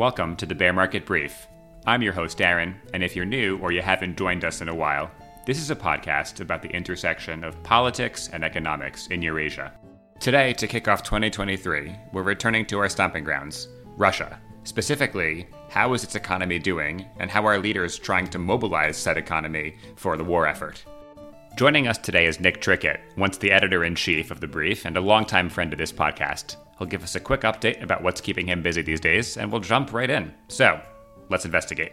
Welcome to the Bear Market Brief. I'm your host, Aaron, and if you're new or you haven't joined us in a while, this is a podcast about the intersection of politics and economics in Eurasia. Today, to kick off 2023, we're returning to our stomping grounds, Russia. Specifically, how is its economy doing, and how are leaders trying to mobilize said economy for the war effort? Joining us today is Nick Trickett, once the editor in chief of The Brief and a longtime friend of this podcast. He'll give us a quick update about what's keeping him busy these days, and we'll jump right in. So, let's investigate.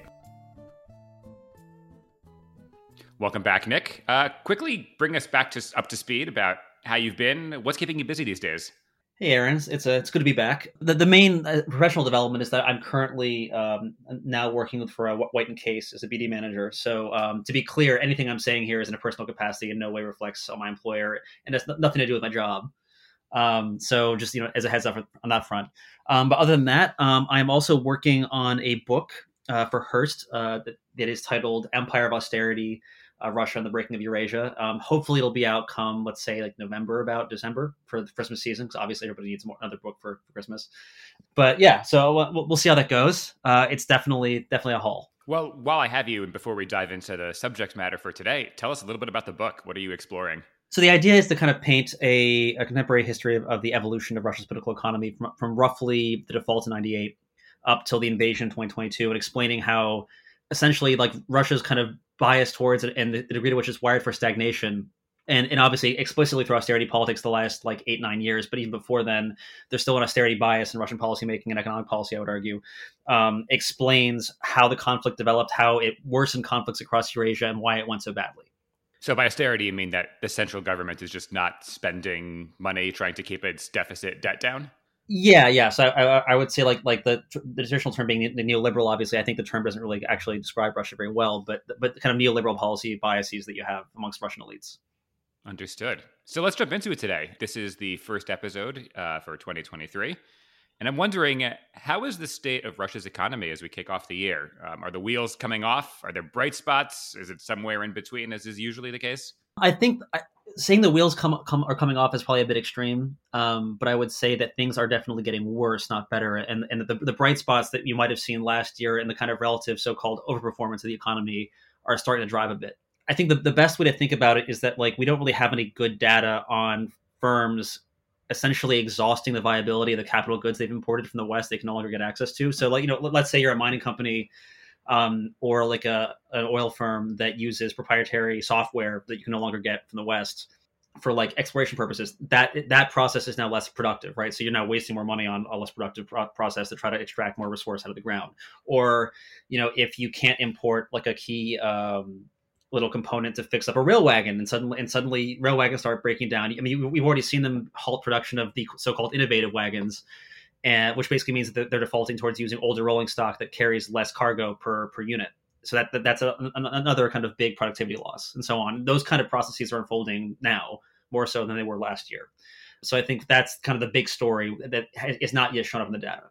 Welcome back, Nick. Uh, quickly bring us back to up to speed about how you've been. What's keeping you busy these days? Hey, Aaron. It's a, it's good to be back. The, the main uh, professional development is that I'm currently um, now working with, for a White and Case as a BD manager. So um, to be clear, anything I'm saying here is in a personal capacity and no way reflects on my employer, and has nothing to do with my job. Um, so just you know, as a heads up on that front. Um, but other than that, um, I'm also working on a book uh, for Hurst uh, that, that is titled "Empire of Austerity: uh, Russia and the Breaking of Eurasia. Um, hopefully, it'll be out come let's say like November, about December for the Christmas season, because obviously everybody needs more, another book for, for Christmas. But yeah, so we'll, we'll see how that goes. Uh, it's definitely definitely a haul. Well, while I have you, and before we dive into the subject matter for today, tell us a little bit about the book. What are you exploring? So the idea is to kind of paint a, a contemporary history of, of, the evolution of Russia's political economy from, from roughly the default in '98 up till the invasion in 2022, and explaining how essentially like Russia's kind of bias towards it and the, the degree to which it's wired for stagnation and and obviously explicitly through austerity politics the last like eight nine years but even before then there's still an austerity bias in russian policymaking and economic policy i would argue um, explains how the conflict developed how it worsened conflicts across eurasia and why it went so badly so by austerity you mean that the central government is just not spending money trying to keep its deficit debt down yeah, yeah. So I, I, would say like like the the traditional term being the neoliberal. Obviously, I think the term doesn't really actually describe Russia very well, but but kind of neoliberal policy biases that you have amongst Russian elites. Understood. So let's jump into it today. This is the first episode uh, for 2023. And I'm wondering, how is the state of Russia's economy as we kick off the year? Um, are the wheels coming off? Are there bright spots? Is it somewhere in between, as is usually the case? I think saying the wheels come, come are coming off is probably a bit extreme, um, but I would say that things are definitely getting worse, not better. And and the, the bright spots that you might have seen last year and the kind of relative so-called overperformance of the economy are starting to drive a bit. I think the, the best way to think about it is that like we don't really have any good data on firms essentially exhausting the viability of the capital goods they've imported from the West they can no longer get access to. So like you know, let's say you're a mining company um, or like a an oil firm that uses proprietary software that you can no longer get from the West for like exploration purposes. That that process is now less productive, right? So you're now wasting more money on a less productive pro- process to try to extract more resource out of the ground. Or you know, if you can't import like a key um, little component to fix up a rail wagon and suddenly and suddenly rail wagons start breaking down. I mean we've already seen them halt production of the so-called innovative wagons and which basically means that they're defaulting towards using older rolling stock that carries less cargo per per unit. So that, that that's a, another kind of big productivity loss and so on. Those kind of processes are unfolding now more so than they were last year. So i think that's kind of the big story that is not yet shown up in the data.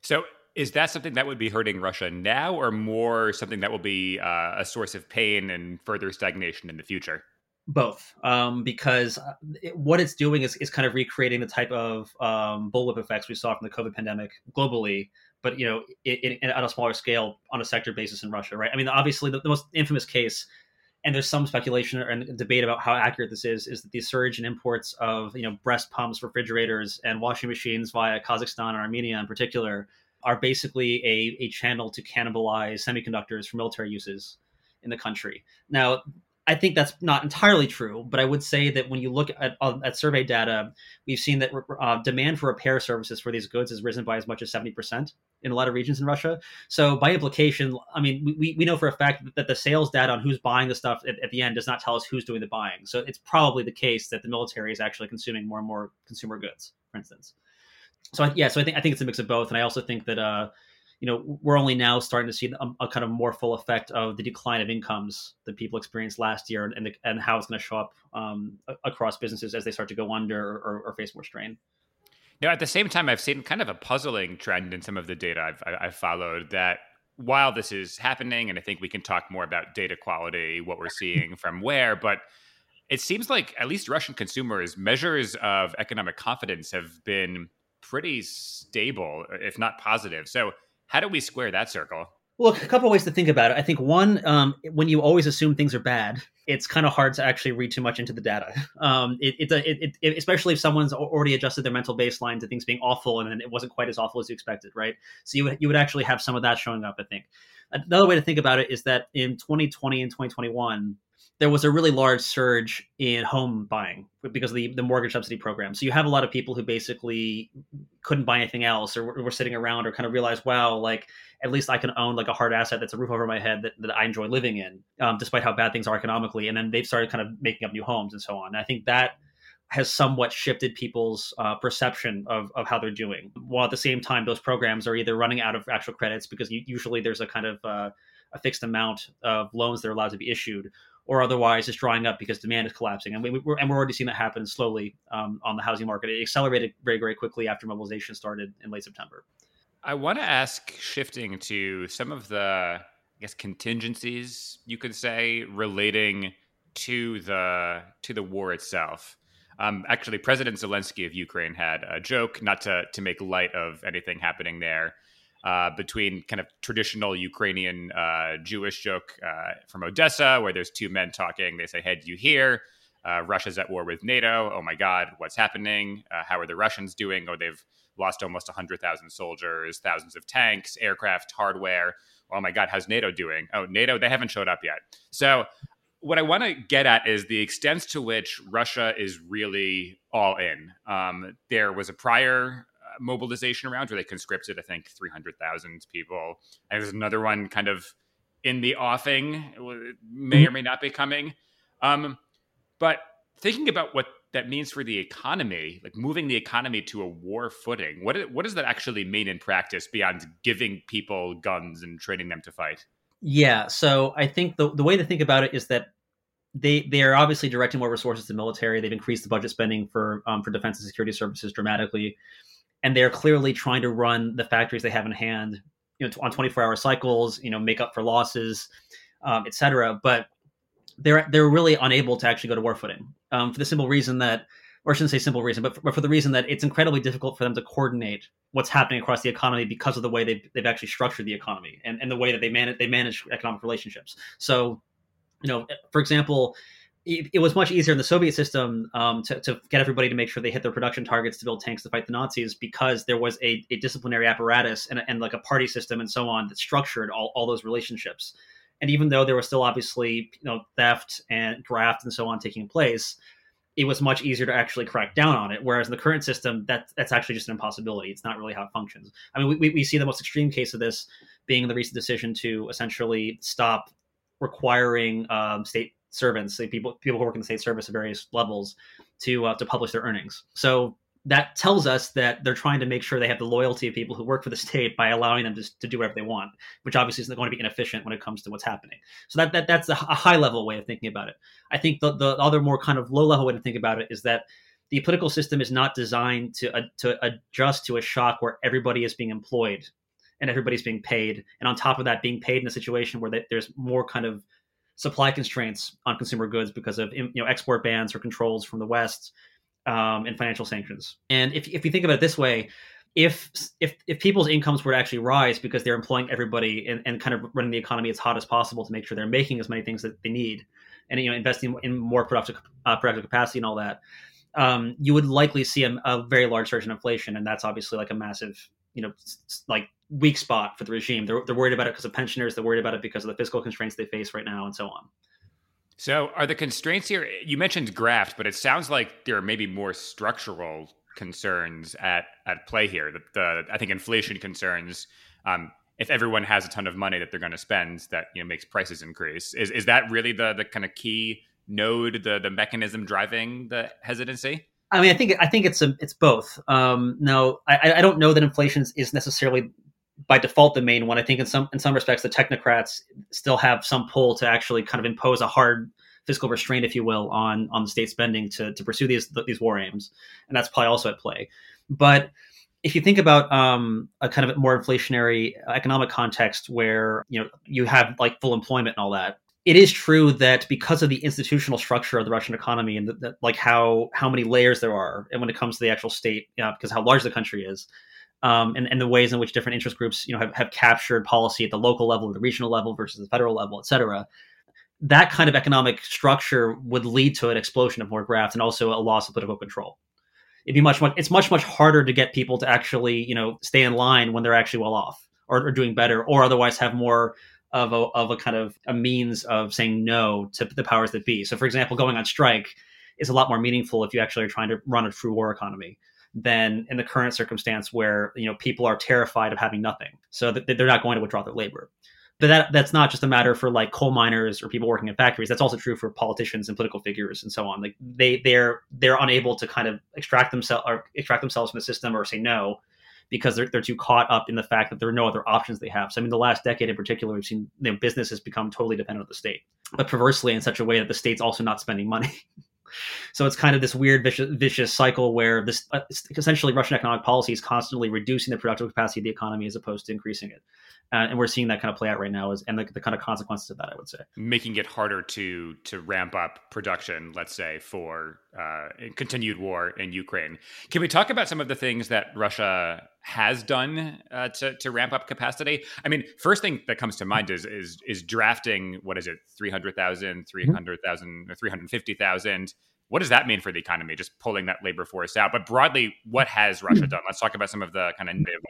So is that something that would be hurting Russia now, or more something that will be uh, a source of pain and further stagnation in the future? Both, um, because uh, it, what it's doing is, is kind of recreating the type of um, bullwhip effects we saw from the COVID pandemic globally, but you know, it, on a smaller scale, on a sector basis in Russia, right? I mean, obviously, the, the most infamous case and there's some speculation and debate about how accurate this is is that the surge in imports of you know breast pumps refrigerators and washing machines via kazakhstan and armenia in particular are basically a, a channel to cannibalize semiconductors for military uses in the country. Now, I think that's not entirely true, but I would say that when you look at, uh, at survey data, we've seen that uh, demand for repair services for these goods has risen by as much as 70% in a lot of regions in Russia. So, by implication, I mean, we, we know for a fact that the sales data on who's buying the stuff at, at the end does not tell us who's doing the buying. So, it's probably the case that the military is actually consuming more and more consumer goods, for instance so I, yeah, so I think I think it's a mix of both, and I also think that uh, you know we're only now starting to see a, a, kind of more full effect of the decline of incomes that people experienced last year, and the, and how it's going to show up um, across businesses as they start to go under or, or, face more strain. Now, at the same time, I've seen kind of a puzzling trend in some of the data I've, I've followed that while this is happening, and I think we can talk more about data quality, what we're seeing from where, but it seems like at least Russian consumers' measures of economic confidence have been pretty stable, if not positive. So, How do we square that circle? Well, a couple ways to think about it. I think one, um, when you always assume things are bad, it's kind of hard to actually read too much into the data. Um, it, it, it, it, especially if someone's already adjusted their mental baseline to things being awful, and then it wasn't quite as awful as you expected, right? So you would you would actually have some of that showing up. I think another way to think about it is that in 2020 and 2021, there was a really large surge in home buying because of the, the mortgage subsidy program. So you have a lot of people who basically couldn't buy anything else or were, sitting around or kind of realized, wow, like at least I can own like a hard asset that's a roof over my head that, that I enjoy living in, um, despite how bad things are economically. And then they've started kind of making up new homes and so on. And I think that has somewhat shifted people's uh, perception of, of how they're doing. While at the same time, those programs are either running out of actual credits because usually there's a kind of uh, a fixed amount of loans that are allowed to be issued, or otherwise it's drying up because demand is collapsing. And, we, are and we're already seeing that happen slowly um, on the housing market. It accelerated very, very quickly after mobilization started in late September. I want to ask, shifting to some of the, I guess, contingencies you could say relating to the to the war itself. Um, actually, President Zelensky of Ukraine had a joke, not to to make light of anything happening there, uh, between kind of traditional Ukrainian uh, Jewish joke uh, from Odessa, where there's two men talking. They say, "Hey, do you hear? Uh, Russia's at war with NATO. Oh my God, what's happening? Uh, how are the Russians doing? Oh, they've lost almost 100,000 soldiers, thousands of tanks, aircraft, hardware. Oh my God, how's NATO doing? Oh, NATO, they haven't showed up yet. So, what I want to get at is the extent to which Russia is really all in. Um, there was a prior mobilization around where they conscripted, I think, 300,000 people. And there's another one kind of in the offing, may or may not be coming. Um, but thinking about what that means for the economy, like moving the economy to a war footing, what, what does that actually mean in practice beyond giving people guns and training them to fight? Yeah, so I think the, the way to think about it is that they they are obviously directing more resources to military. They've increased the budget spending for um, for defense and security services dramatically and they're clearly trying to run the factories they have in hand, you know, on 24 hour cycles, you know, make up for losses, um, et cetera. But they're they're really unable to actually go to war footing um, for the simple reason that, or I shouldn't say simple reason, but for, but for the reason that it's incredibly difficult for them to coordinate what's happening across the economy because of the way they've, they've actually structured the economy and, and the way that they manage they manage economic relationships. So, you know, for example, it, was much easier in the Soviet system um, to, to, get everybody to make sure they hit their production targets to build tanks to fight the Nazis because there was a, a disciplinary apparatus and, and, like a party system and so on that structured all, all those relationships. And even though there was still obviously you know theft and graft and so on taking place, it was much easier to actually crack down on it. Whereas in the current system, that that's actually just an impossibility. It's not really how it functions. I mean, we, we see the most extreme case of this being the recent decision to essentially stop requiring um, state servants, people people who work in the state service at various levels, to uh, to publish their earnings. So that tells us that they're trying to make sure they have the loyalty of people who work for the state by allowing them to, to do whatever they want, which obviously isn't going to be inefficient when it comes to what's happening. So that, that that's a, a high level way of thinking about it. I think the, the other more kind of low level way to think about it is that the political system is not designed to uh, to adjust to a shock where everybody is being employed and everybody's being paid, and on top of that, being paid in a situation where they, there's more kind of supply constraints on consumer goods because of you know export bans or controls from the West um, and financial sanctions. And if if you think about it this way, if if if people's incomes were to actually rise because they're employing everybody and, and kind of running the economy as hot as possible to make sure they're making as many things that they need, and you know investing in more productive uh, productive capacity and all that, um, you would likely see a, a very large surge in inflation, and that's obviously like a massive you know like weak spot for the regime. They're, they're worried about it because of pensioners. They're worried about it because of the fiscal constraints they face right now, and so on. So, are the constraints here? You mentioned graft, but it sounds like there are maybe more structural concerns at at play here. The, the I think inflation concerns. Um, if everyone has a ton of money that they're going to spend, that you know makes prices increase. Is is that really the the kind of key node, the the mechanism driving the hesitancy? I mean, I think I think it's a, it's both. Um, now, I, I don't know that inflation is necessarily by default the main one. I think in some in some respects the technocrats still have some pull to actually kind of impose a hard fiscal restraint, if you will, on on the state spending to to pursue these these war aims, and that's probably also at play. But if you think about um, a kind of more inflationary economic context where you know you have like full employment and all that, it is true that because of the institutional structure of the Russian economy and the, the, like how how many layers there are, and when it comes to the actual state, you know, because how large the country is, um, and, and the ways in which different interest groups you know have, have captured policy at the local level, the regional level versus the federal level, et cetera. That kind of economic structure would lead to an explosion of more graft and also a loss of political control. It'd be much, much it's much much harder to get people to actually you know stay in line when they're actually well off or, or doing better or otherwise have more of a, of a kind of a means of saying no to the powers that be. So, for example, going on strike is a lot more meaningful if you actually are trying to run a true war economy than in the current circumstance where you know people are terrified of having nothing, so that they're not going to withdraw their labor. But that that's not just a matter for like coal miners or people working in factories. That's also true for politicians and political figures and so on. Like they they're they're unable to kind of extract themselves or extract themselves from the system or say no because they're, they're too caught up in the fact that there are no other options they have. So, I mean, the last decade in particular, we've seen you know, business has become totally dependent on the state, but perversely in such a way that the state's also not spending money. so it's kind of this weird vicious, vicious cycle where this uh, essentially Russian economic policy is constantly reducing the productive capacity of the economy as opposed to increasing it. Uh, and we're seeing that kind of play out right now, is, and the, the, kind of consequences of that, I would say, making it harder to to ramp up production. Let's say for uh, continued war in Ukraine. Can we talk about some of the things that Russia has done uh, to to ramp up capacity? I mean, first thing that comes to mind is is is drafting. What is it? 300,000, 300,000, or three hundred fifty thousand. What does that mean for the economy? Just pulling that labor force out. But broadly, what has Russia done? Let's talk about some of the kind of negative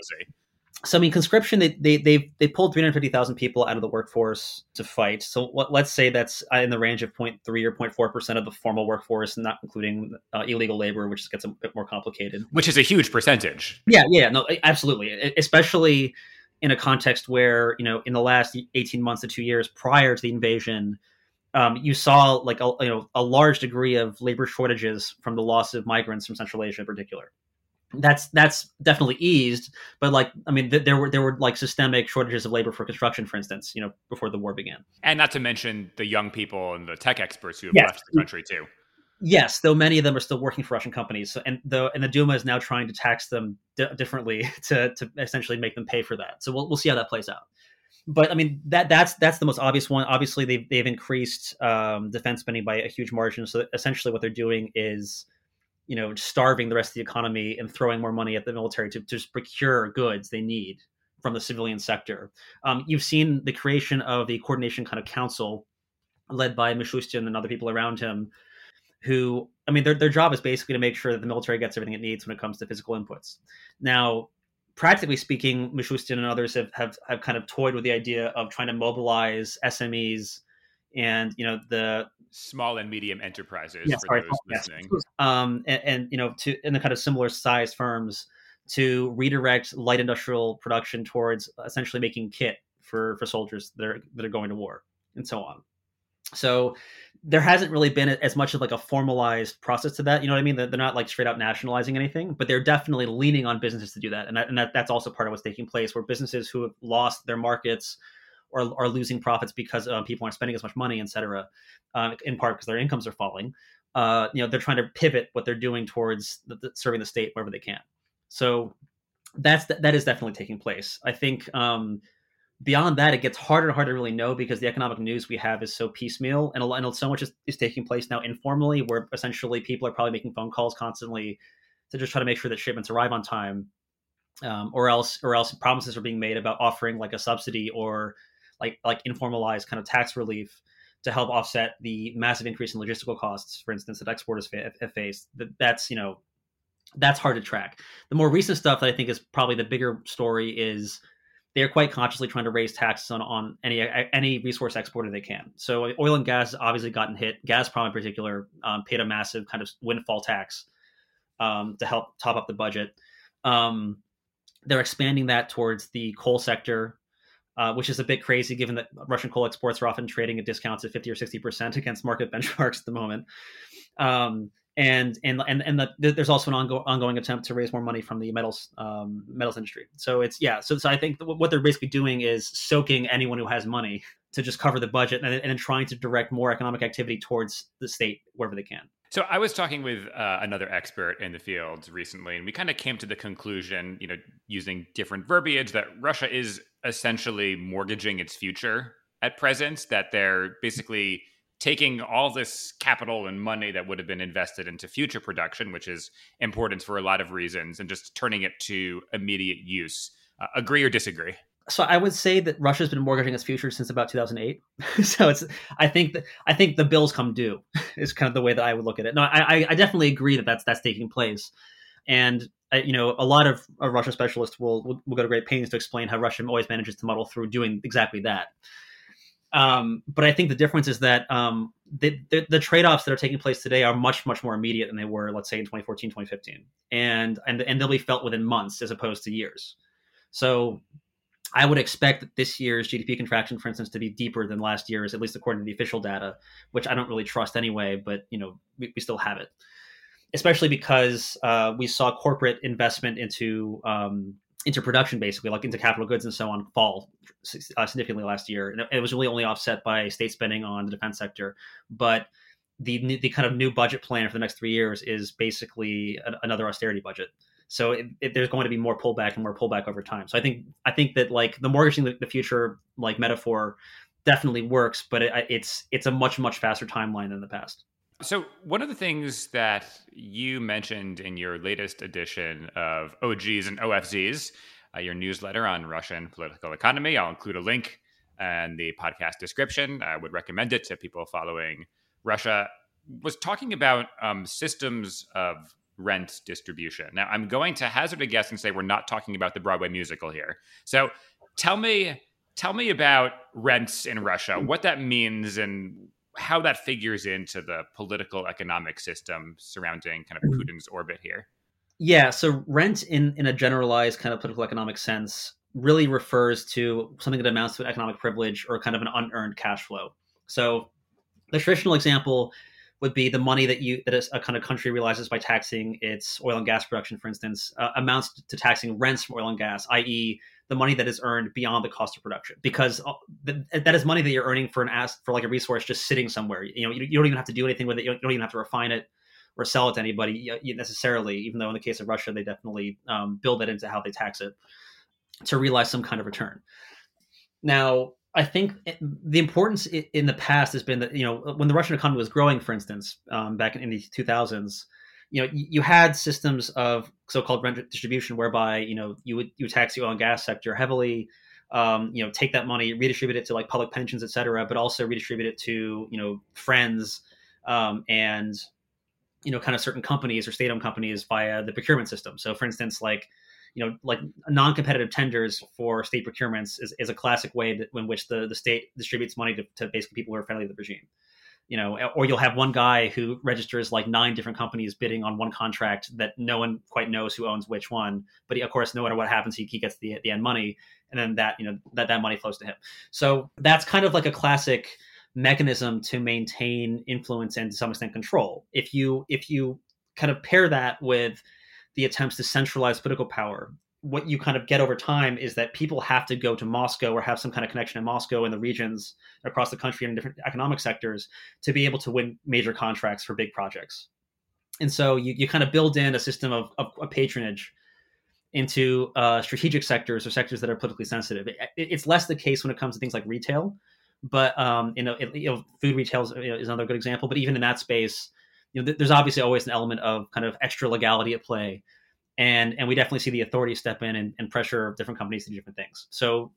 so I mean, conscription they they they they pulled three hundred fifty thousand people out of the workforce to fight. So what, let's say that's in the range of 0.3 or 0.4 percent of the formal workforce, not including uh, illegal labor, which gets a bit more complicated. Which is a huge percentage. Yeah, yeah, no, absolutely, especially in a context where you know in the last eighteen months to two years prior to the invasion. Um, you saw like a you know a large degree of labor shortages from the loss of migrants from Central Asia in particular that's that's definitely eased but like i mean th- there were there were like systemic shortages of labor for construction for instance you know before the war began and not to mention the young people and the tech experts who have yes. left the country too yes though many of them are still working for russian companies so, and the and the duma is now trying to tax them d- differently to to essentially make them pay for that so we'll, we'll see how that plays out but I mean that that's that's the most obvious one. Obviously, they've they've increased um, defense spending by a huge margin. So essentially, what they're doing is you know, starving the rest of the economy and throwing more money at the military to, to just procure goods they need from the civilian sector. Um, you've seen the creation of the coordination kind of council led by Mishustin and other people around him who I mean their their job is basically to make sure that the military gets everything it needs when it comes to physical inputs. Now, practically speaking, Mishustin and others have, have have kind of toyed with the idea of trying to mobilize SMEs and you know the small and medium enterprises yes, for sorry, those listening. Um, and, and, you know, to in the kind of similar size firms to redirect light industrial production towards essentially making kit for for soldiers that are that are going to war and so on. So there hasn't really been as much of like a formalized process to that. You know what I mean? They're not like straight out nationalizing anything, but they're definitely leaning on businesses to do that. And that, and that, that's also part of what's taking place where businesses who have lost their markets or are losing profits because um, people aren't spending as much money, et cetera, uh, in part because their incomes are falling. Uh, you know, they're trying to pivot what they're doing towards the, the, serving the state wherever they can. So that's that is definitely taking place. I think um, beyond that, it gets harder and harder to really know because the economic news we have is so piecemeal, and, a, and so much is, is taking place now informally, where essentially people are probably making phone calls constantly to just try to make sure that shipments arrive on time, um, or else or else promises are being made about offering like a subsidy or like like informalized kind of tax relief to help offset the massive increase in logistical costs, for instance, that exporters have faced. That that's you know that's hard to track. The more recent stuff that I think is probably the bigger story is they are quite consciously trying to raise taxes on, on any any resource exporter they can. So oil and gas has obviously gotten hit. Gazprom in particular um, paid a massive kind of windfall tax um, to help top up the budget. Um, they're expanding that towards the coal sector uh, which is a bit crazy given that Russian coal exports are often trading at discounts of 50 or 60% against market benchmarks at the moment. Um, and and and and the, there's also an ongo- ongoing attempt to raise more money from the metals um, metals industry. So it's yeah. So so I think what they're basically doing is soaking anyone who has money to just cover the budget and, and then trying to direct more economic activity towards the state wherever they can. So I was talking with uh, another expert in the field recently, and we kind of came to the conclusion, you know, using different verbiage, that Russia is essentially mortgaging its future at present. That they're basically taking all this capital and money that would have been invested into future production, which is important for a lot of reasons, and just turning it to immediate use. Uh, agree or disagree? So I would say that Russia's been mortgaging its future since about 2008. so it's I think that I think the bills come due is kind of the way that I would look at it. No, I I definitely agree that that's that's taking place, and uh, you know a lot of Russia specialists will, will will go to great pains to explain how Russia always manages to muddle through doing exactly that. Um, but I think the difference is that um, the, the, the trade-offs that are taking place today are much, much more immediate than they were, let's say, in 2014, 2015. And, and, and they'll be felt within months as opposed to years. So I would expect this year's GDP contraction, for instance, to be deeper than last year's, at least according to the official data, which I don't really trust anyway, but, you know, we, we still have it. Especially because uh, we saw corporate investment into um, into production basically like into capital goods and so on fall uh, significantly last year. And it was really only offset by state spending on the defense sector. But the the kind of new budget plan for the next three years is basically a, another austerity budget so it, it, there's going to be more pullback and more pullback over time. So i think i think that like the mortgaging the, the future like metaphor definitely works but it, it's it's a much much faster timeline than the past. So, one of the things that you mentioned in your latest edition of OGs and OFZs, uh, your newsletter on Russian political economy, I'll include a link in the podcast description. I would recommend it to people following Russia, was talking about um, systems of rent distribution. Now, I'm going to hazard a guess and say we're not talking about the Broadway musical here. So, tell me. Tell me about rents in Russia, what that means, and how that figures into the political economic system surrounding kind of mm-hmm. Putin's orbit here. Yeah, so rent in in a generalized kind of political economic sense really refers to something that amounts to an economic privilege or kind of an unearned cash flow. So the traditional example would be the money that you that a kind of country realizes by taxing its oil and gas production, for instance, uh, amounts to taxing rents from oil and gas, i.e., the money that is earned beyond the cost of production. Because uh, that is money that you're earning for an ask for like a resource just sitting somewhere. You know you, don't even have to do anything with it. You don't, even have to refine it or sell it to anybody necessarily even though in the case of russia they definitely um, build that into how they tax it to realize some kind of return. Now i think the importance in the past has been that you know when the russian economy was growing for instance um, back in, the 2000s you know you had systems of so-called rent distribution whereby you know you would you tax the oil and gas sector heavily um, you know take that money redistribute it to like public pensions et cetera but also redistribute it to you know friends um, and you know kind of certain companies or state-owned companies via the procurement system. So for instance like you know like non-competitive tenders for state procurements is, is a classic way that, in which the, the state distributes money to, to basically people who are friendly to the regime you know, or you'll have one guy who registers like nine different companies bidding on one contract that no one quite knows who owns which one. But he, of course, no matter what happens, he, he gets the the end money, and then that you know that that money flows to him. So that's kind of like a classic mechanism to maintain influence and to some extent control. If you if you kind of pair that with the attempts to centralize political power what you kind of get over time is that people have to go to Moscow or have some kind of connection in Moscow and the regions across the country in different economic sectors to be able to win major contracts for big projects. And so you, you kind of build in a system of, of, of patronage into uh, strategic sectors or sectors that are politically sensitive. It, it's less the case when it comes to things like retail, but um, you know, it, you know, food retail is, is another good example. But even in that space, you know, th- there's obviously always an element of kind of extra legality at play and and we definitely see the authorities step in and, and pressure different companies to do different things. So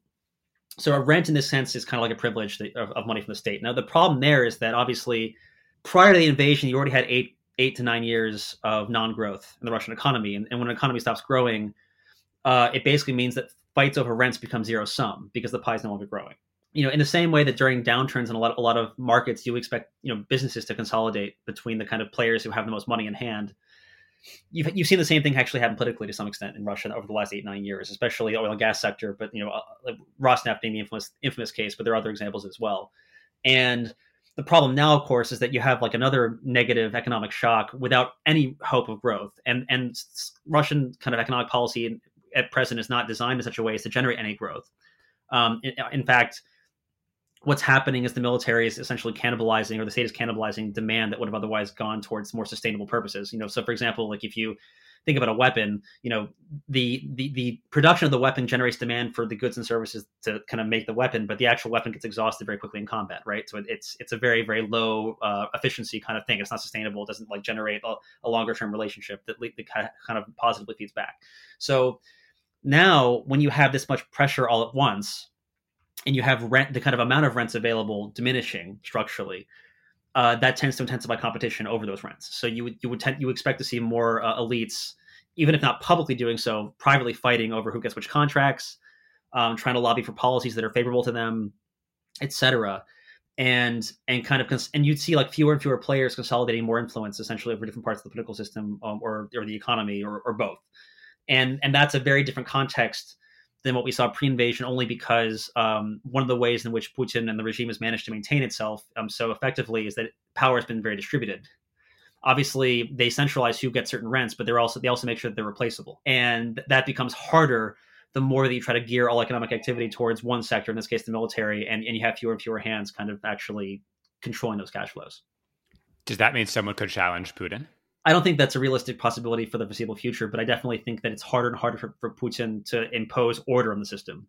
so a rent in this sense is kind of like a privilege of, of, money from the state. Now the problem there is that obviously prior to the invasion, you already had eight eight to nine years of non-growth in the Russian economy, and, and when an economy stops growing, uh, it basically means that fights over rents become zero sum because the pie is no longer growing. You know, in the same way that during downturns in a lot a lot of markets, you expect you know businesses to consolidate between the kind of players who have the most money in hand you've you've seen the same thing actually happen politically to some extent in Russia over the last eight nine years, especially the oil and gas sector. But you know, uh, Rosneft being the infamous infamous case, but there are other examples as well. And the problem now, of course, is that you have like another negative economic shock without any hope of growth. And and Russian kind of economic policy at present is not designed in such a way as to generate any growth. Um, in, in fact, what's happening is the military is essentially cannibalizing or the state is cannibalizing demand that would have otherwise gone towards more sustainable purposes you know so for example like if you think about a weapon, you know, the, the the production of the weapon generates demand for the goods and services to kind of make the weapon, but the actual weapon gets exhausted very quickly in combat, right? So it's it's a very very low uh, efficiency kind of thing. It's not sustainable. It doesn't like generate a, a longer term relationship that, that kind of positively feeds back. So now when you have this much pressure all at once, and you have rent, the kind of amount of rents available diminishing structurally uh, that tends to intensify competition over those rents. So you would you would tend you expect to see more uh, elites, even if not publicly doing so, privately fighting over who gets which contracts, um, trying to lobby for policies that are favorable to them, etc. And and kind of cons- and you'd see like fewer and fewer players consolidating more influence essentially over different parts of the political system um, or or the economy or, or both. And and that's a very different context than what we saw pre-invasion, only because um, one of the ways in which Putin and the regime has managed to maintain itself um, so effectively is that power has been very distributed. Obviously, they centralize who gets certain rents, but they're also they also make sure that they're replaceable, and that becomes harder the more that you try to gear all economic activity towards one sector, in this case the military, and, and you have fewer and fewer hands kind of actually controlling those cash flows. Does that mean someone could challenge Putin? I don't think that's a realistic possibility for the foreseeable future, but I definitely think that it's harder and harder for, for Putin to impose order on the system.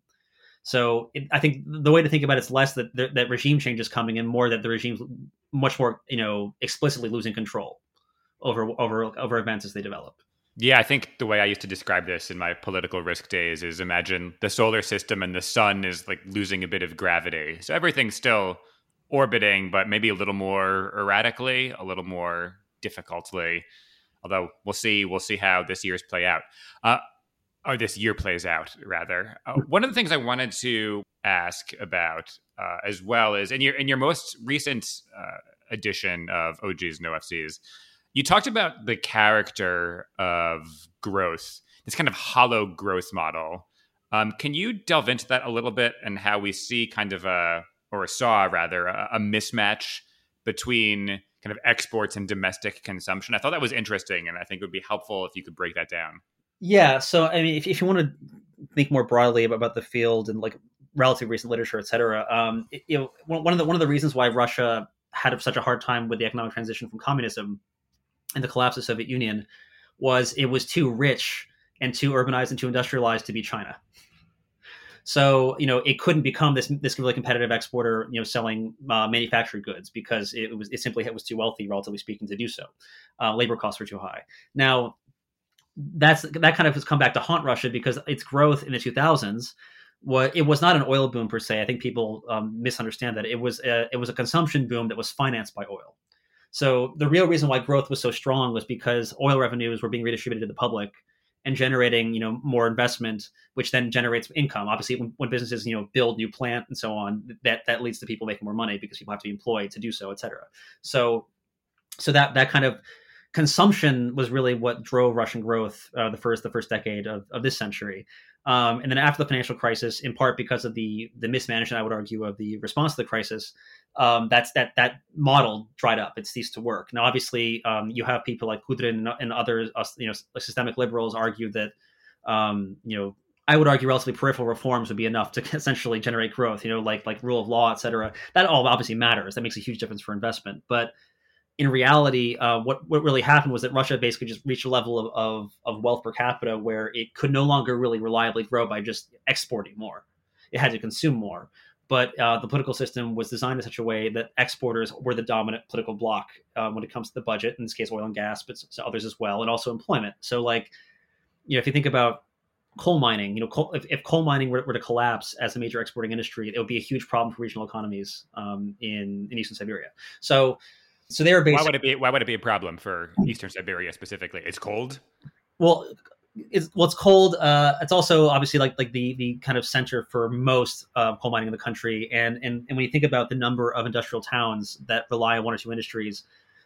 So it, I think the way to think about it is less that that regime change is coming, and more that the regime's much more, you know, explicitly losing control over over over events as they develop. Yeah, I think the way I used to describe this in my political risk days is imagine the solar system and the sun is like losing a bit of gravity. So everything's still orbiting, but maybe a little more erratically, a little more difficultly. Although we'll see, we'll see how this year's play out, uh, or this year plays out rather. Uh, one of the things I wanted to ask about uh, as well is in your in your most recent uh, edition of OGs and OFZs, you talked about the character of growth, this kind of hollow growth model. Um, can you delve into that a little bit and how we see kind of a or saw rather a, a mismatch between kind of exports and domestic consumption. I thought that was interesting, and I think it would be helpful if you could break that down. Yeah. So, I mean, if, if you want to think more broadly about the field and like relatively recent literature, et cetera, um, it, you know, one of the one of the reasons why Russia had such a hard time with the economic transition from communism and the collapse of the Soviet Union was it was too rich and too urbanized and too industrialized to be China. So you know it couldn't become this this really competitive exporter, you know, selling uh, manufactured goods because it was it simply it was too wealthy, relatively speaking, to do so. Uh, labor costs were too high. Now that's that kind of has come back to haunt Russia because its growth in the 2000s was it was not an oil boom per se. I think people um, misunderstand that it was a, it was a consumption boom that was financed by oil. So the real reason why growth was so strong was because oil revenues were being redistributed to the public and generating you know more investment which then generates income. Obviously when, when, businesses you know build new plant and so on that that leads to people making more money because people have to be employed to do so etc so so that that kind of consumption was really what drove russian growth uh, the first the first decade of, of this century um, and then after the financial crisis in part because of the the mismanagement i would argue of the response to the crisis um, that's that that model dried up. It ceased to work. Now, obviously, um, you have people like Kudrin and other uh, you know systemic liberals argue that um, you know I would argue relatively peripheral reforms would be enough to essentially generate growth. You know, like like rule of law, et cetera. That all obviously matters. That makes a huge difference for investment. But in reality, uh, what what really happened was that Russia basically just reached a level of, of, of wealth per capita where it could no longer really reliably grow by just exporting more. It had to consume more but uh, the political system was designed in such a way that exporters were the dominant political bloc um, when it comes to the budget. In this case, oil and gas, but others as well, and also employment. So, like, you know, if you think about coal mining, you know, coal, if, if, coal mining were, were, to collapse as a major exporting industry, it would be a huge problem for regional economies um, in in eastern Siberia. So, so they are basically why would it be why would it be a problem for eastern Siberia specifically? It's cold. Well, it's well, it's cold. Uh, it's also obviously like like the the kind of center for most uh, coal mining in the country. And, and and when you think about the number of industrial towns that rely on one or two industries,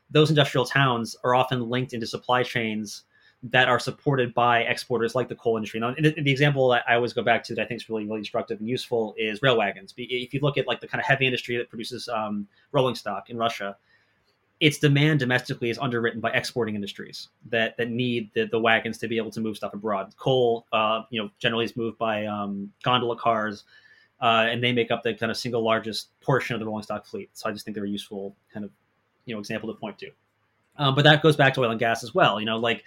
those industrial towns are often linked into supply chains that are supported by exporters like the coal industry. Now, the, the example that I always go back to that I think is really really instructive and useful is rail wagons. If you look at like the kind of heavy industry that produces um, rolling stock in Russia its demand domestically is underwritten by exporting industries that that need the, the wagons to be able to move stuff abroad. Coal, uh, you know, generally is moved by um, gondola cars, uh, and they make up the kind of single largest portion of the rolling stock fleet. So I just think they're a useful kind of you know example to point to. Um, but that goes back to oil and gas as well. You know, like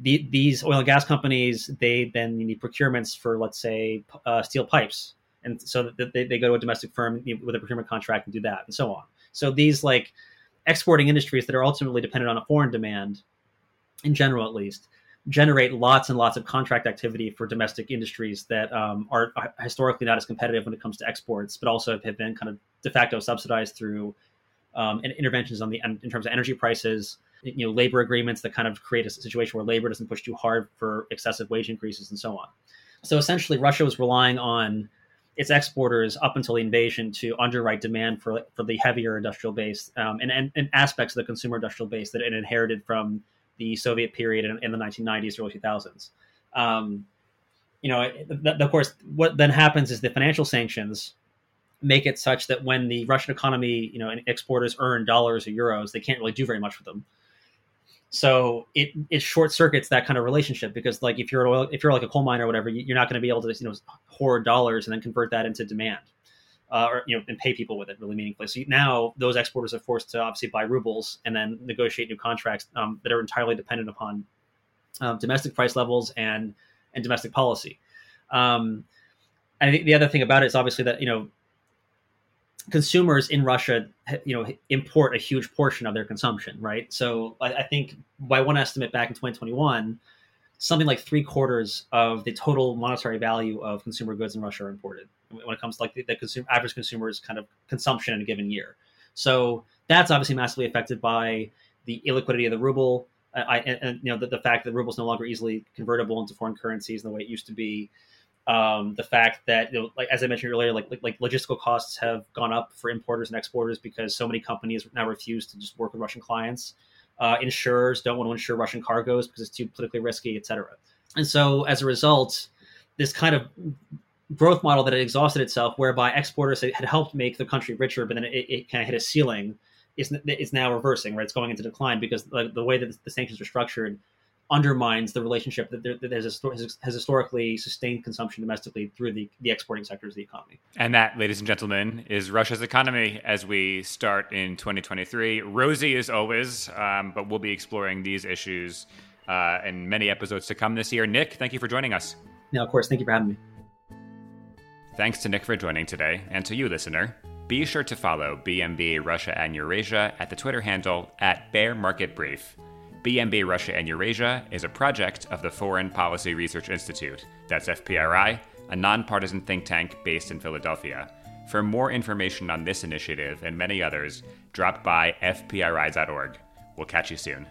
the, these oil and gas companies they then need procurements for let's say uh, steel pipes and so they, they go to a domestic firm with a procurement contract and do that and so on so these like exporting industries that are ultimately dependent on a foreign demand in general at least generate lots and lots of contract activity for domestic industries that um, are historically not as competitive when it comes to exports but also have been kind of de facto subsidized through um, interventions on the in terms of energy prices you know labor agreements that kind of create a situation where labor doesn't push too hard for excessive wage increases and so on. So essentially, Russia was relying on its exporters up until the invasion to underwrite demand for for the heavier industrial base um, and, and, and, aspects of the consumer industrial base that it inherited from the Soviet period in, in the 1990s, early 2000s. Um, you know, of course, what then happens is the financial sanctions make it such that when the Russian economy, you know, and exporters earn dollars or euros, they can't really do very much with them. So it it short circuits that kind of relationship because like if you're an oil, if you're like a coal miner or whatever, you're not going to be able to you know hoard dollars and then convert that into demand, uh, or you know and pay people with it really meaningfully. So now those exporters are forced to obviously buy rubles and then negotiate new contracts um, that are entirely dependent upon um, domestic price levels and and domestic policy. Um, I think the other thing about it is obviously that you know consumers in Russia, you know, import a huge portion of their consumption, right? So I, I, think by one estimate back in 2021, something like three quarters of the total monetary value of consumer goods in Russia are imported when it comes to like the, the consumer, average consumer's kind of consumption in a given year. So that's obviously massively affected by the illiquidity of the ruble. Uh, I, and, and, you know the, the fact that the ruble is no longer easily convertible into foreign currencies in the way it used to be um, the fact that you know, like as I mentioned earlier, like, like, like logistical costs have gone up for importers and exporters because so many companies now refuse to just work with Russian clients. Uh, insurers don't want to insure Russian cargoes because it's too politically risky, et cetera. And so as a result, this kind of growth model that had exhausted itself, whereby exporters had helped make the country richer, but then it, it kind of hit a ceiling, is, is now reversing, right? It's going into decline because the, the way that the sanctions are structured undermines the relationship that, there, that has, has, historically sustained consumption domestically through the, the exporting sectors of the economy. And that, ladies and gentlemen, is Russia's economy as we start in 2023. Rosy as always, um, but we'll be exploring these issues uh, in many episodes to come this year. Nick, thank you for joining us. Yeah, of course. Thank you for having me. Thanks to Nick for joining today, and to you, listener. Be sure to follow BMB Russia and Eurasia at the Twitter handle at Bear Market Brief. BMB Russia and Eurasia is a project of the Foreign Policy Research Institute, that's FPRI, a nonpartisan think tank based in Philadelphia. For more information on this initiative and many others, drop by fpri.org. We'll catch you soon.